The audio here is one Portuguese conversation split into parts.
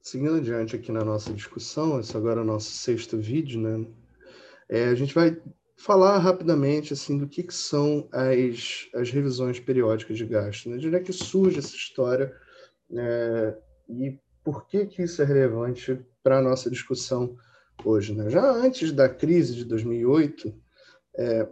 seguindo adiante aqui na nossa discussão, esse agora é o nosso sexto vídeo, né? É, a gente vai falar rapidamente assim do que, que são as, as revisões periódicas de gasto, né? De onde é que surge essa história é, e por que, que isso é relevante para a nossa discussão hoje. Né? Já antes da crise de 2008, é,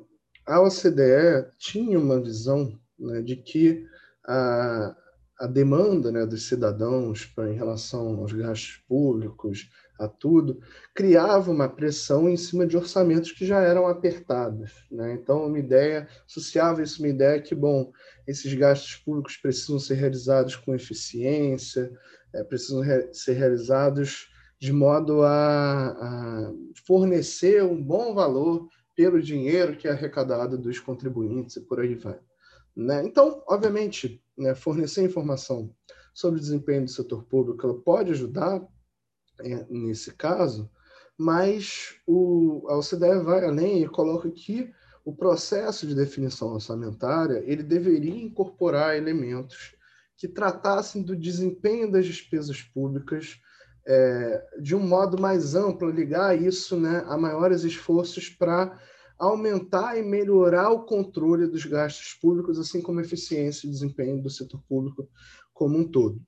a OCDE tinha uma visão né, de que a, a demanda né, dos cidadãos pra, em relação aos gastos públicos, a tudo, criava uma pressão em cima de orçamentos que já eram apertados. Né? Então, uma ideia, associava isso uma ideia que, bom, esses gastos públicos precisam ser realizados com eficiência, é, precisam re ser realizados de modo a, a fornecer um bom valor pelo dinheiro que é arrecadado dos contribuintes e por aí vai. Né? Então, obviamente, né, fornecer informação sobre o desempenho do setor público pode ajudar é, nesse caso, mas o, a OCDE vai além e coloca que o processo de definição orçamentária ele deveria incorporar elementos que tratassem do desempenho das despesas públicas é, de um modo mais amplo, ligar isso né, a maiores esforços para aumentar e melhorar o controle dos gastos públicos, assim como a eficiência e desempenho do setor público como um todo.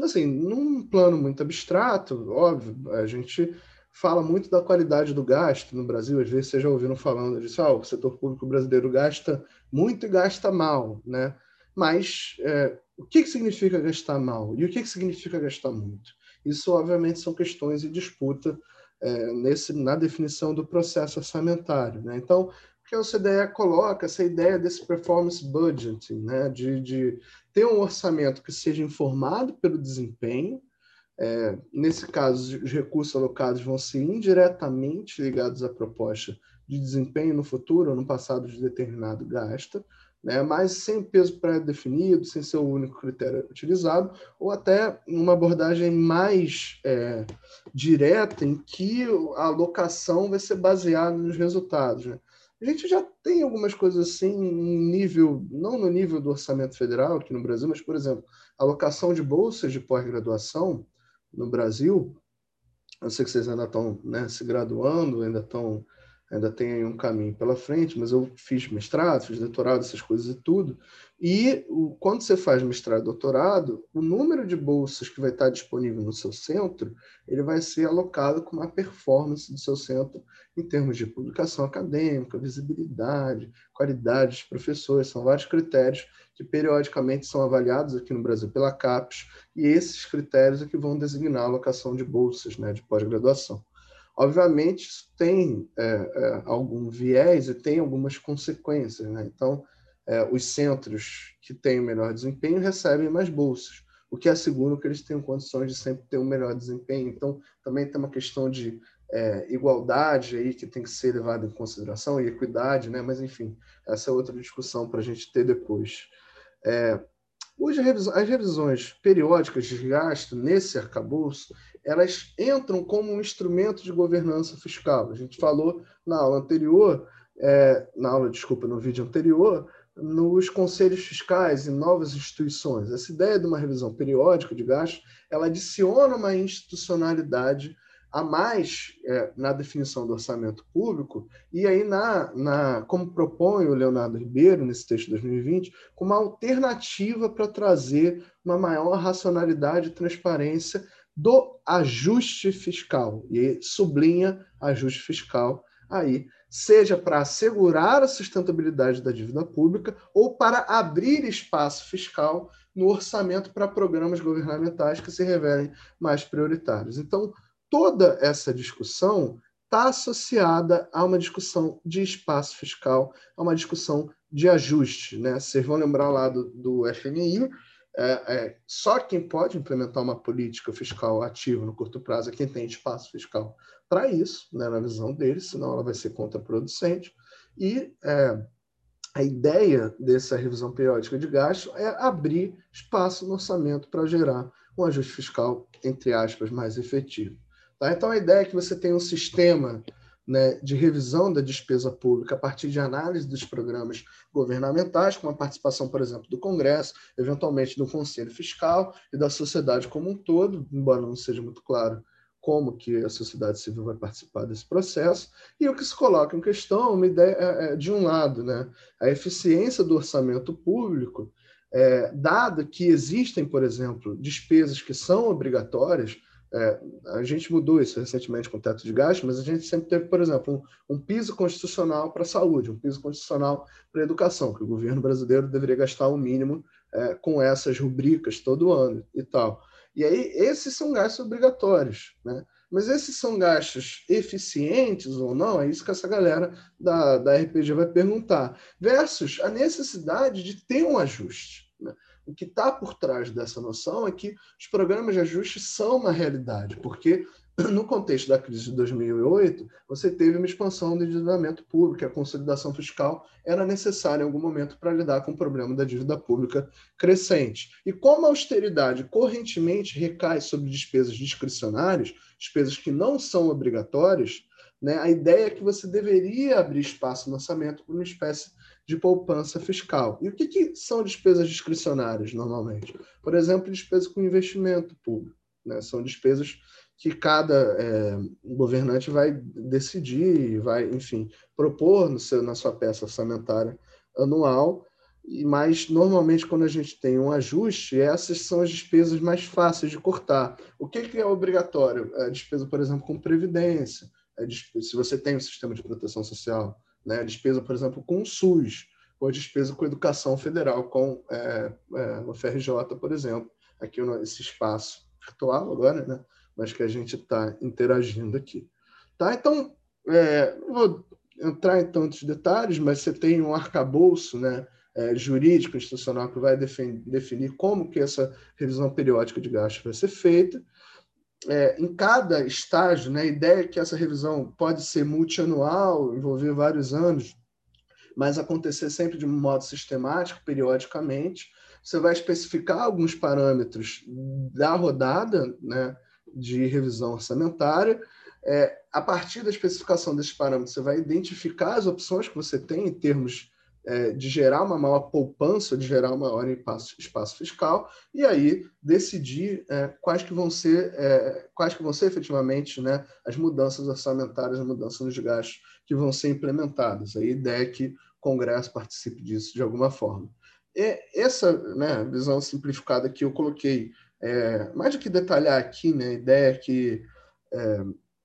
Assim, num plano muito abstrato, óbvio, a gente fala muito da qualidade do gasto no Brasil, às vezes vocês já ouviram falando disso, ah, o setor público brasileiro gasta muito e gasta mal, né? Mas é, o que, que significa gastar mal e o que, que significa gastar muito? Isso, obviamente, são questões de disputa é, nesse, na definição do processo orçamentário. Né? Então, que a OCDE coloca essa ideia desse performance budgeting, né? de, de ter um orçamento que seja informado pelo desempenho. É, nesse caso, os recursos alocados vão ser indiretamente ligados à proposta de desempenho no futuro ou no passado de determinado gasto né, mas sem peso pré-definido, sem ser o único critério utilizado, ou até uma abordagem mais é, direta em que a alocação vai ser baseada nos resultados. Né? A gente já tem algumas coisas assim nível, não no nível do orçamento federal aqui no Brasil, mas, por exemplo, alocação de bolsas de pós-graduação no Brasil, eu sei que vocês ainda estão né, se graduando, ainda estão ainda tem um caminho pela frente, mas eu fiz mestrado, fiz doutorado, essas coisas e tudo. E o, quando você faz mestrado e doutorado, o número de bolsas que vai estar disponível no seu centro, ele vai ser alocado com uma performance do seu centro em termos de publicação acadêmica, visibilidade, qualidade dos professores, são vários critérios que periodicamente são avaliados aqui no Brasil pela CAPES, e esses critérios é que vão designar a alocação de bolsas né, de pós-graduação. Obviamente, isso tem é, é, algum viés e tem algumas consequências. Né? Então, é, os centros que têm o melhor desempenho recebem mais bolsas, o que assegura que eles tenham condições de sempre ter um melhor desempenho. Então, também tem uma questão de é, igualdade aí que tem que ser levada em consideração e equidade, né? Mas enfim, essa é outra discussão para a gente ter depois. É, Hoje, as revisões periódicas de gasto nesse arcabouço, elas entram como um instrumento de governança fiscal. A gente falou na aula anterior, é, na aula, desculpa, no vídeo anterior, nos conselhos fiscais e novas instituições. Essa ideia de uma revisão periódica de gastos, ela adiciona uma institucionalidade a mais é, na definição do orçamento público, e aí, na, na, como propõe o Leonardo Ribeiro, nesse texto de 2020, como uma alternativa para trazer uma maior racionalidade e transparência do ajuste fiscal, e sublinha ajuste fiscal aí, seja para assegurar a sustentabilidade da dívida pública ou para abrir espaço fiscal no orçamento para programas governamentais que se revelem mais prioritários. Então, toda essa discussão está associada a uma discussão de espaço fiscal, a uma discussão de ajuste. Né? Vocês vão lembrar lá do, do FMI, é, é, só quem pode implementar uma política fiscal ativa no curto prazo é quem tem espaço fiscal para isso, né, na visão deles, senão ela vai ser contraproducente. E é, a ideia dessa revisão periódica de gasto é abrir espaço no orçamento para gerar um ajuste fiscal, entre aspas, mais efetivo. Tá? Então, a ideia é que você tem um sistema né, de revisão da despesa pública a partir de análise dos programas governamentais, com a participação, por exemplo, do Congresso, eventualmente do Conselho Fiscal e da sociedade como um todo, embora não seja muito claro como que a sociedade civil vai participar desse processo, e o que se coloca em questão uma ideia é, é, de um lado, né, a eficiência do orçamento público, é, dado que existem, por exemplo, despesas que são obrigatórias, é, a gente mudou isso recentemente com o teto de gastos, mas a gente sempre teve, por exemplo, um, um piso constitucional para a saúde, um piso constitucional para a educação, que o governo brasileiro deveria gastar o mínimo é, com essas rubricas todo ano e tal. E aí, esses são gastos obrigatórios, né? Mas esses são gastos eficientes ou não? É isso que essa galera da, da RPG vai perguntar. Versus a necessidade de ter um ajuste. O que está por trás dessa noção é que os programas de ajuste são uma realidade, porque no contexto da crise de 2008, você teve uma expansão do endividamento público, a consolidação fiscal era necessária em algum momento para lidar com o problema da dívida pública crescente. E como a austeridade correntemente recai sobre despesas discricionárias, despesas que não são obrigatórias, né, a ideia é que você deveria abrir espaço no orçamento para uma espécie de poupança fiscal. E o que, que são despesas discricionárias, normalmente? Por exemplo, despesas com investimento público. Né? São despesas que cada é, governante vai decidir, vai, enfim, propor seu, na sua peça orçamentária anual. Mas normalmente quando a gente tem um ajuste, essas são as despesas mais fáceis de cortar. O que, que é obrigatório? A despesa, por exemplo, com previdência. Despesa, se você tem um sistema de proteção social, né? A despesa, por exemplo, com o SUS, ou a despesa com a educação federal, com é, é, o FRJ, por exemplo, aqui nesse espaço virtual agora, né? mas que a gente está interagindo aqui. Tá? Então, é, não vou entrar em tantos detalhes, mas você tem um arcabouço né, é, jurídico institucional que vai definir como que essa revisão periódica de gastos vai ser feita é, em cada estágio, né, a ideia é que essa revisão pode ser multianual, envolver vários anos, mas acontecer sempre de um modo sistemático, periodicamente. Você vai especificar alguns parâmetros da rodada né, de revisão orçamentária. É, a partir da especificação desses parâmetros, você vai identificar as opções que você tem em termos é, de gerar uma maior poupança, de gerar um maior espaço, espaço fiscal, e aí decidir é, quais que vão ser, é, quais que vão ser efetivamente né, as mudanças orçamentárias, as mudanças nos gastos que vão ser implementadas. A ideia é que o Congresso participe disso de alguma forma. E essa né, visão simplificada que eu coloquei, é, mais do que detalhar aqui, né, a ideia é que é,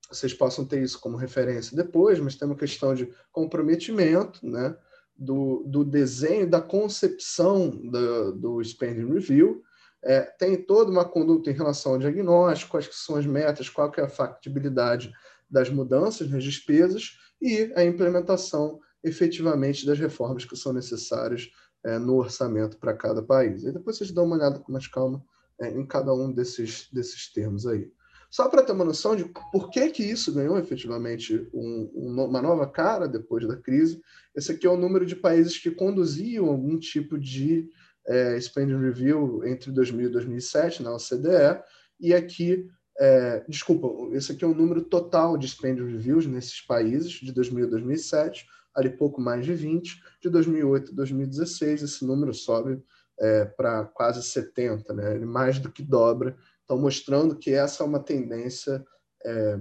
vocês possam ter isso como referência depois, mas tem uma questão de comprometimento, né? Do, do desenho, da concepção do, do spending review, é, tem toda uma conduta em relação ao diagnóstico, quais são as metas, qual é a factibilidade das mudanças nas despesas e a implementação efetivamente das reformas que são necessárias é, no orçamento para cada país. E depois vocês dão uma olhada com mais calma é, em cada um desses, desses termos aí. Só para ter uma noção de por que, que isso ganhou efetivamente um, um, uma nova cara depois da crise, esse aqui é o número de países que conduziam algum tipo de é, spending review entre 2000 e 2007 na OCDE, e aqui, é, desculpa, esse aqui é o número total de spending reviews nesses países de 2000 a 2007, ali pouco mais de 20, de 2008 a 2016 esse número sobe é, para quase 70, né? Ele mais do que dobra estão mostrando que essa é uma tendência é,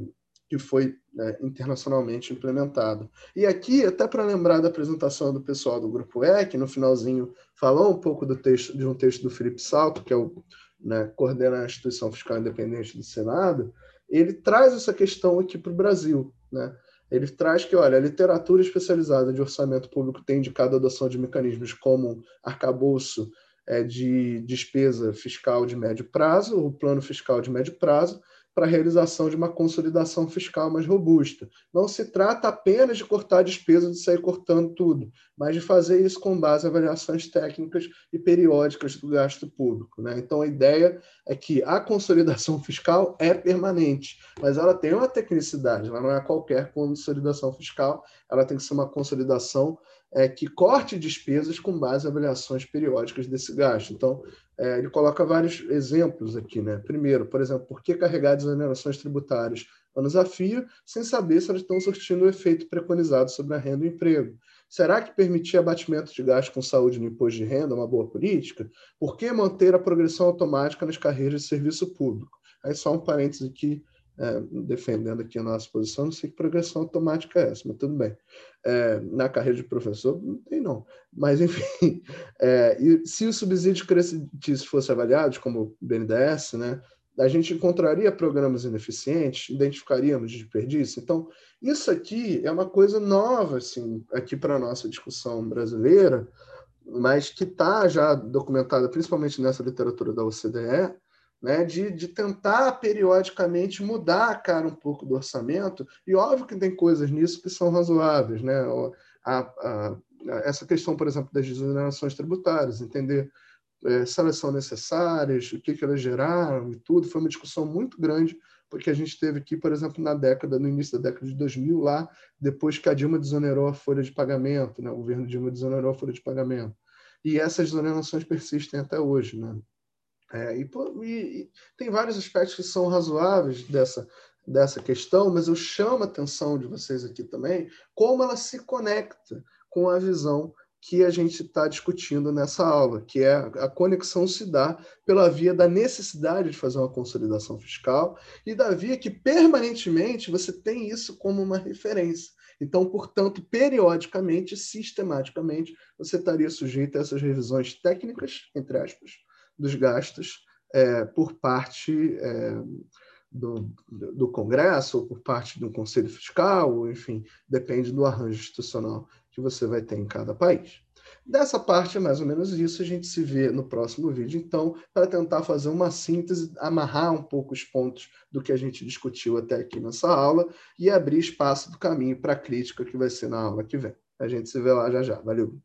que foi né, internacionalmente implementada. E aqui, até para lembrar da apresentação do pessoal do Grupo E, que no finalzinho falou um pouco do texto, de um texto do Felipe Salto, que é o né, coordena a Instituição Fiscal Independente do Senado, ele traz essa questão aqui para o Brasil. Né? Ele traz que, olha, a literatura especializada de orçamento público tem indicado a adoção de mecanismos como arcabouço de despesa fiscal de médio prazo, o plano fiscal de médio prazo, para a realização de uma consolidação fiscal mais robusta. Não se trata apenas de cortar despesa, de sair cortando tudo, mas de fazer isso com base em avaliações técnicas e periódicas do gasto público. Né? Então, a ideia é que a consolidação fiscal é permanente, mas ela tem uma tecnicidade, ela não é qualquer consolidação fiscal, ela tem que ser uma consolidação é, que corte despesas com base em avaliações periódicas desse gasto. Então, é, ele coloca vários exemplos aqui. Né? Primeiro, por exemplo, por que carregar desonerações tributárias um desafio, sem saber se elas estão surtindo o efeito preconizado sobre a renda e o emprego. Será que permitir abatimento de gastos com saúde no imposto de renda é uma boa política? Por que manter a progressão automática nas carreiras de serviço público? Aí só um parênteses aqui, é, defendendo aqui a nossa posição, não sei que progressão automática é essa, mas tudo bem. É, na carreira de professor, não tem não. Mas, enfim, é, e se os subsídios creditícios fossem avaliados, como o BNDES, né, a gente encontraria programas ineficientes, identificaríamos desperdício. Então, isso aqui é uma coisa nova, assim, aqui para a nossa discussão brasileira, mas que está já documentada, principalmente nessa literatura da OCDE, né, de, de tentar periodicamente mudar a cara um pouco do orçamento, e óbvio que tem coisas nisso que são razoáveis, né? A, a, essa questão, por exemplo, das desonerações tributárias, entender é, se elas são necessárias, o que, que elas geraram e tudo, foi uma discussão muito grande, porque a gente teve aqui, por exemplo, na década, no início da década de 2000, lá, depois que a Dilma desonerou a folha de pagamento, né? o governo Dilma desonerou a folha de pagamento. E essas desonerações persistem até hoje, né? É, e, e, tem vários aspectos que são razoáveis dessa, dessa questão, mas eu chamo a atenção de vocês aqui também como ela se conecta com a visão que a gente está discutindo nessa aula, que é a conexão se dá pela via da necessidade de fazer uma consolidação fiscal e da via que permanentemente você tem isso como uma referência. Então, portanto, periodicamente, sistematicamente, você estaria sujeito a essas revisões técnicas, entre aspas, dos gastos é, por parte é, do, do Congresso ou por parte do Conselho Fiscal, ou, enfim, depende do arranjo institucional que você vai ter em cada país. Dessa parte é mais ou menos isso, a gente se vê no próximo vídeo, então, para tentar fazer uma síntese, amarrar um pouco os pontos do que a gente discutiu até aqui nessa aula e abrir espaço do caminho para a crítica que vai ser na aula que vem. A gente se vê lá já já. Valeu!